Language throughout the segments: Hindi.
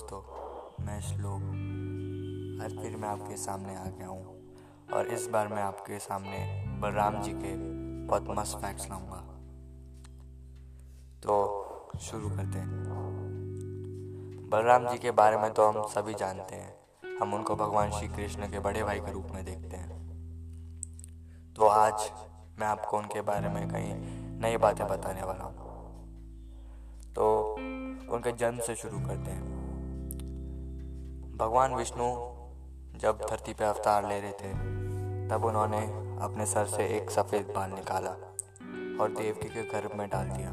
दोस्तों, मैं श्लोक। आज फिर मैं आपके सामने आ गया हूँ। और इस बार मैं आपके सामने बलराम जी के बहुत मस्त फैक्ट्स लाऊँगा। तो शुरू करते हैं। बलराम जी के बारे में तो हम सभी जानते हैं। हम उनको भगवान श्री कृष्ण के बड़े भाई के रूप में देखते हैं। तो आज मैं आपको उनके बारे में कई नई बातें बताने वाला हूँ। तो उनके जन्म से शुरू करते हैं। भगवान विष्णु जब धरती पर अवतार ले रहे थे, तब उन्होंने अपने सर से एक सफ़ेद बाल निकाला और देवकी के गर्भ में डाल दिया।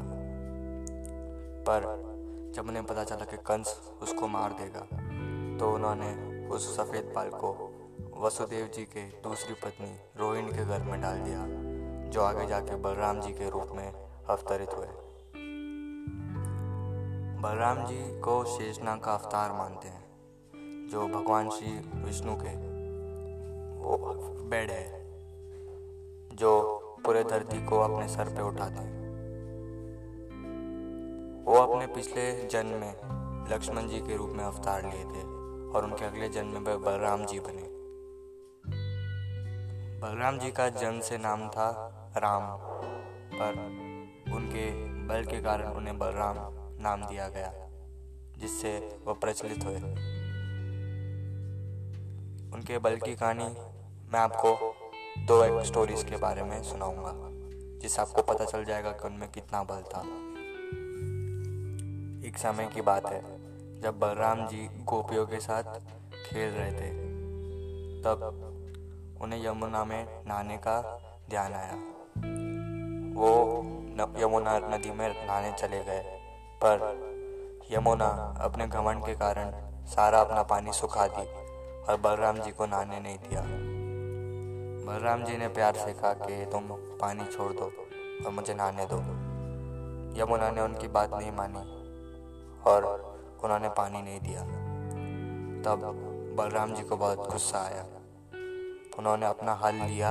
पर जब उन्हें पता चला कि कंस उसको मार देगा तो उन्होंने उस सफ़ेद बाल को वसुदेव जी के दूसरी पत्नी रोहिणी के घर में डाल दिया, जो आगे जाके बलराम जी के रूप में अवतरित हुए। बलराम जी को शेषनाग का अवतार मानते हैं। जो भगवान श्री विष्णु के वो बेड है, जो पूरे धरती को अपने सर पे उठाते हैं। वो अपने पिछले जन्म में लक्ष्मण जी के रूप में अवतार लिए थे और उनके अगले जन्म में बलराम जी बने। बलराम जी का जन्म से नाम था राम, पर उनके बल के कारण उन्हें बलराम नाम दिया गया, जिससे वह प्रचलित हुए। उनके बल की कहानी मैं आपको दो एक स्टोरीज के बारे में सुनाऊँगा, जिससे आपको पता चल जाएगा कि उनमें कितना बल था। एक समय की बात है, जब बलराम जी गोपियों के साथ खेल रहे थे, तब उन्हें यमुना में नहाने का ध्यान आया। वो यमुना नदी में नहाने चले गए, पर यमुना अपने घमंड के कारण सारा अपना पानी सुखा दी। और बलराम जी को नहाने नहीं दिया। बलराम जी ने प्यार से कहा कि तुम पानी छोड़ दो और मुझे नहाने दो। यमुना ने उनकी बात नहीं मानी और उन्होंने पानी नहीं दिया, तब बलराम जी को बहुत गुस्सा आया। उन्होंने अपना हल लिया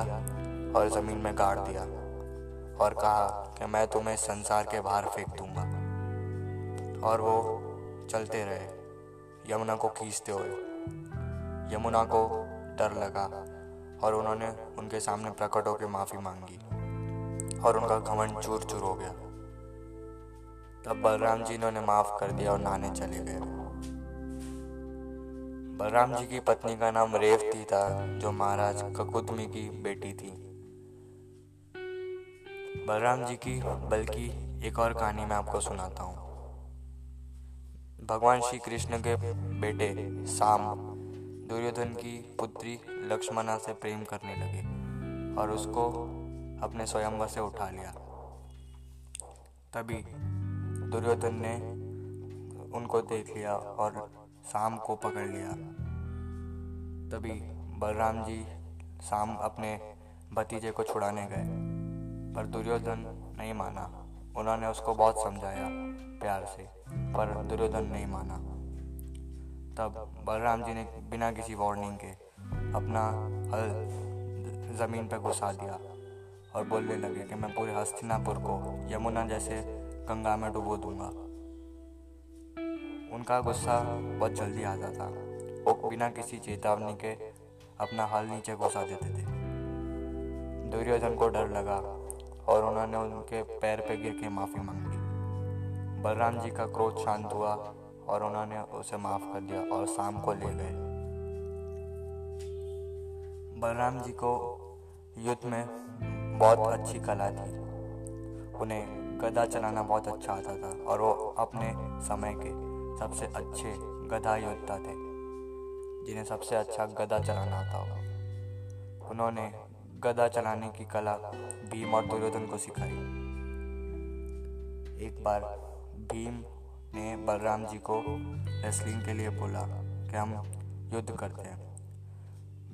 और ज़मीन में गाड़ दिया और कहा कि मैं तुम्हें संसार के बाहर फेंक दूँगा। और वो चलते रहे, यमुना को खींचते हुए। यमुना को डर लगा और उन्होंने उनके सामने प्रकट होकर माफ़ी मांगी और उनका घमंड चूर चूर हो गया। तब बलराम जी ने माफ़ कर दिया और नहाने चले गए। बलराम जी की पत्नी का नाम रेवती था, जो महाराज ककुदमी की बेटी थी। बलराम जी की, बल्कि एक और कहानी मैं आपको सुनाता हूँ। भगवान श्री कृष्ण के बेटे साम दुर्योधन की पुत्री लक्ष्मणा से प्रेम करने लगे और उसको अपने स्वयंवर से उठा लिया। तभी दुर्योधन ने उनको देख लिया और शाम को पकड़ लिया। तभी बलराम जी शाम अपने भतीजे को छुड़ाने गए, पर दुर्योधन नहीं माना। उन्होंने उसको बहुत समझाया प्यार से, पर दुर्योधन नहीं माना। तब बलराम जी ने बिना किसी वार्निंग के अपना हल ज़मीन पर घुसा दिया और बोलने लगे कि मैं पूरे हस्तिनापुर को यमुना जैसे गंगा में डुबो दूँगा। उनका गुस्सा बहुत जल्दी आता था वो बिना किसी चेतावनी के अपना हल नीचे घुसा देते थे। दुर्योधन को डर लगा और उन्होंने उनके पैर पे गिर के माफ़ी मांगी। बलराम जी का क्रोध शांत हुआ और उन्होंने उसे माफ़ कर दिया और शाम को ले गए। बलराम जी को युद्ध में बहुत अच्छी कला थी। उन्हें गदा चलाना बहुत अच्छा आता था और वो अपने समय के सबसे अच्छे गधा योद्धा थे, जिन्हें सबसे अच्छा गदा चलाना आता हो उन्होंने गदा चलाने की कला भीम और दुर्योधन को सिखाई। एक बार भीम ने बलराम जी को रेसलिंग के लिए बोला कि हम युद्ध करते हैं।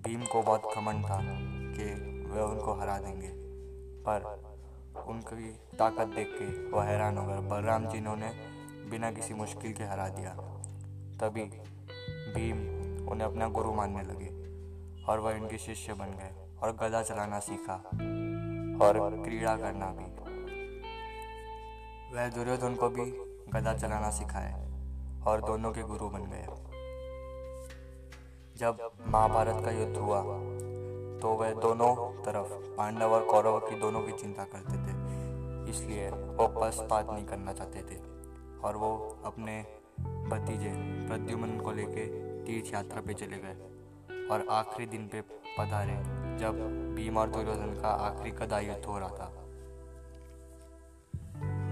भीम को बहुत घमंड था कि वह उनको हरा देंगे, पर उनकी ताकत देख के वह हैरान हो गए। बलराम जी ने बिना किसी मुश्किल के हरा दिया। तभी भीम उन्हें अपना गुरु मानने लगे और वह इनके शिष्य बन गए और गदा चलाना सीखा और क्रीड़ा करना भी। वह दुर्योधन को भी गदा चलाना सिखाए और दोनों के गुरु बन गए। जब महाभारत का युद्ध हुआ तो वह दोनों तरफ़, पांडव और कौरव की दोनों की चिंता करते थे। इसलिए वो पक्षपात नहीं करना चाहते थे और वो अपने भतीजे प्रद्युमन को लेके तीर्थ यात्रा पे चले गए और आखिरी दिन पे पधारे, जब भीम और दुर्योधन का आखिरी कदा युद्ध हो रहा था।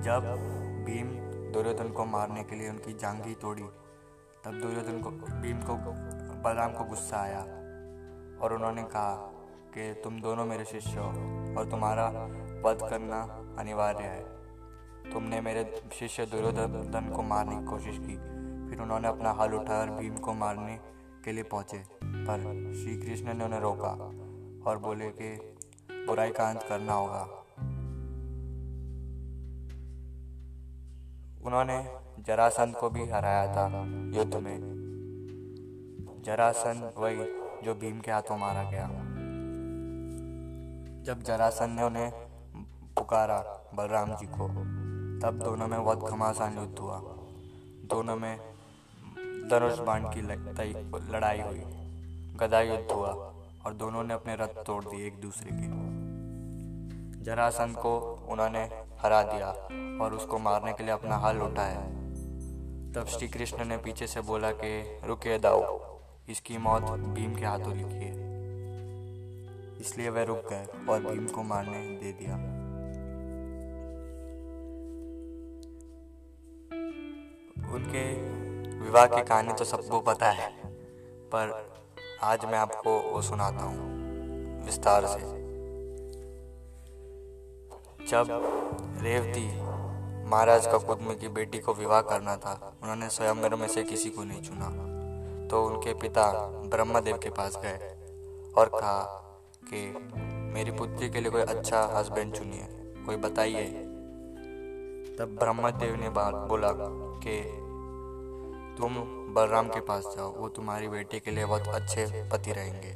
जब भीम दुर्योधन को मारने के लिए उनकी जांगी तोड़ी। तब दुर्योधन को, भीम को, बलराम को गुस्सा आया और उन्होंने कहा कि तुम दोनों मेरे शिष्य हो और तुम्हारा वध करना अनिवार्य है। तुमने मेरे शिष्य दुर्योधन को मारने की कोशिश की, फिर उन्होंने अपना हल उठाकर भीम को मारने के लिए पहुँचे। पर श्री कृष्ण ने उन्हें रोका और बोले कि बुराई का अंत करना होगा। उन्होंने जरासंध को भी हराया था, युद्ध में। जरासंध वही जो भीम के हाथों मारा गया। जब जरासंध ने उन्हें पुकारा बलराम जी को, तब दोनों में बहुत घमासान युद्ध हुआ। दोनों में धनुष बाण की लड़ाई हुई। गदा युद्ध हुआ और दोनों ने अपने रथ तोड़ दिए एक दूसरे के। जरासंध को उन्होंने हरा दिया और उसको मारने के लिए अपना हल उठाया तब श्री कृष्ण ने पीछे से बोला कि रुके दाओ इसकी मौत भीम के हाथों लिखी है। इसलिए वह रुक गए और भीम को मारने दे दिया। उनके विवाह की कहानी तो सबको पता है, पर आज मैं आपको वो सुनाता हूँ, विस्तार से। जब रेवती महाराज का कुदमी की बेटी को विवाह करना था, उन्होंने स्वयं में से किसी को नहीं चुना। तो उनके पिता ब्रह्मदेव के पास गए और कहा कि मेरी पुत्री के लिए कोई अच्छा हस्बैंड चुनिए, कोई बताइए। तब ब्रह्मदेव ने बात बोला कि तुम बलराम के पास जाओ, वो तुम्हारी बेटी के लिए बहुत अच्छे पति रहेंगे।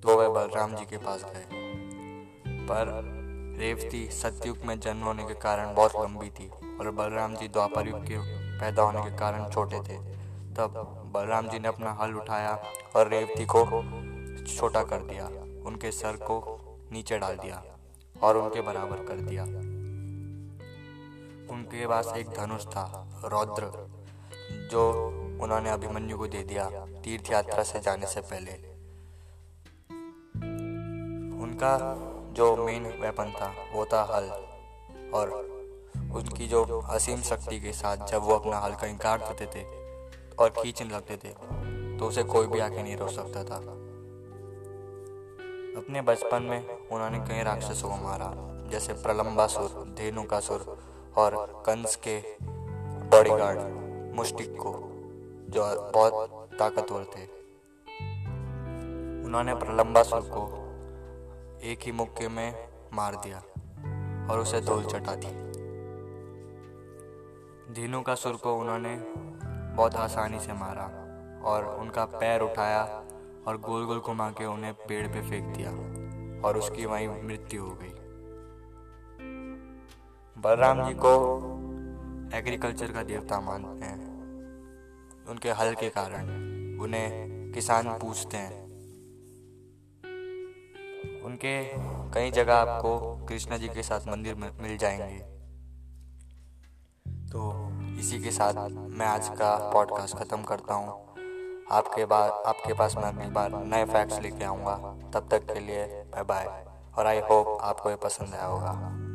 तो वह बलराम जी के पास गए। पर रेवती सतयुग में जन्म होने के कारण बहुत लंबी थी और बलराम जी द्वापर युग के पैदा होने के कारण छोटे थे। तब बलराम जी ने अपना हल उठाया और रेवती को छोटा कर दिया, उनके सर को नीचे डाल दिया और उनके बराबर कर दिया। उनके पास एक धनुष था, रौद्र, जो उन्होंने अभिमन्यु को दे दिया तीर्थ यात्रा से जाने से पहले। उनका जो मेन वेपन था, वो था हल और उसकी जो असीम शक्ति के साथ जब वो अपना हल कहीं काट देते थे और खींचने लगते थे तो उसे कोई भी आके नहीं रोक सकता था। अपने बचपन में उन्होंने कई राक्षसों को मारा, जैसे प्रलंबासुर धेनुकासुर और कंस के बॉडीगार्ड मुस्टिक को, जो बहुत ताकतवर थे। उन्होंने प्रलंबासुर को एक ही मुक्के में मार दिया और उसे धूल चटा दी। धीनू का सुर को उन्होंने बहुत आसानी से मारा और उनका पैर उठाया और गोल गोल घुमा के उन्हें पेड़ पे फेंक दिया और उसकी वहीं मृत्यु हो गई। बलराम जी को एग्रीकल्चर का देवता मानते हैं। उनके हल के कारण उन्हें किसान पूछते हैं। उनके कई जगह आपको कृष्णा जी के साथ मंदिर मिल जाएँगे। तो इसी के साथ मैं आज का पॉडकास्ट ख़त्म करता हूँ। आपके बाद आपके पास मैं अगली बार नए फैक्ट्स लेके आऊँगा। तब तक के लिए बाय बाय और आई होप आपको ये पसंद आया होगा।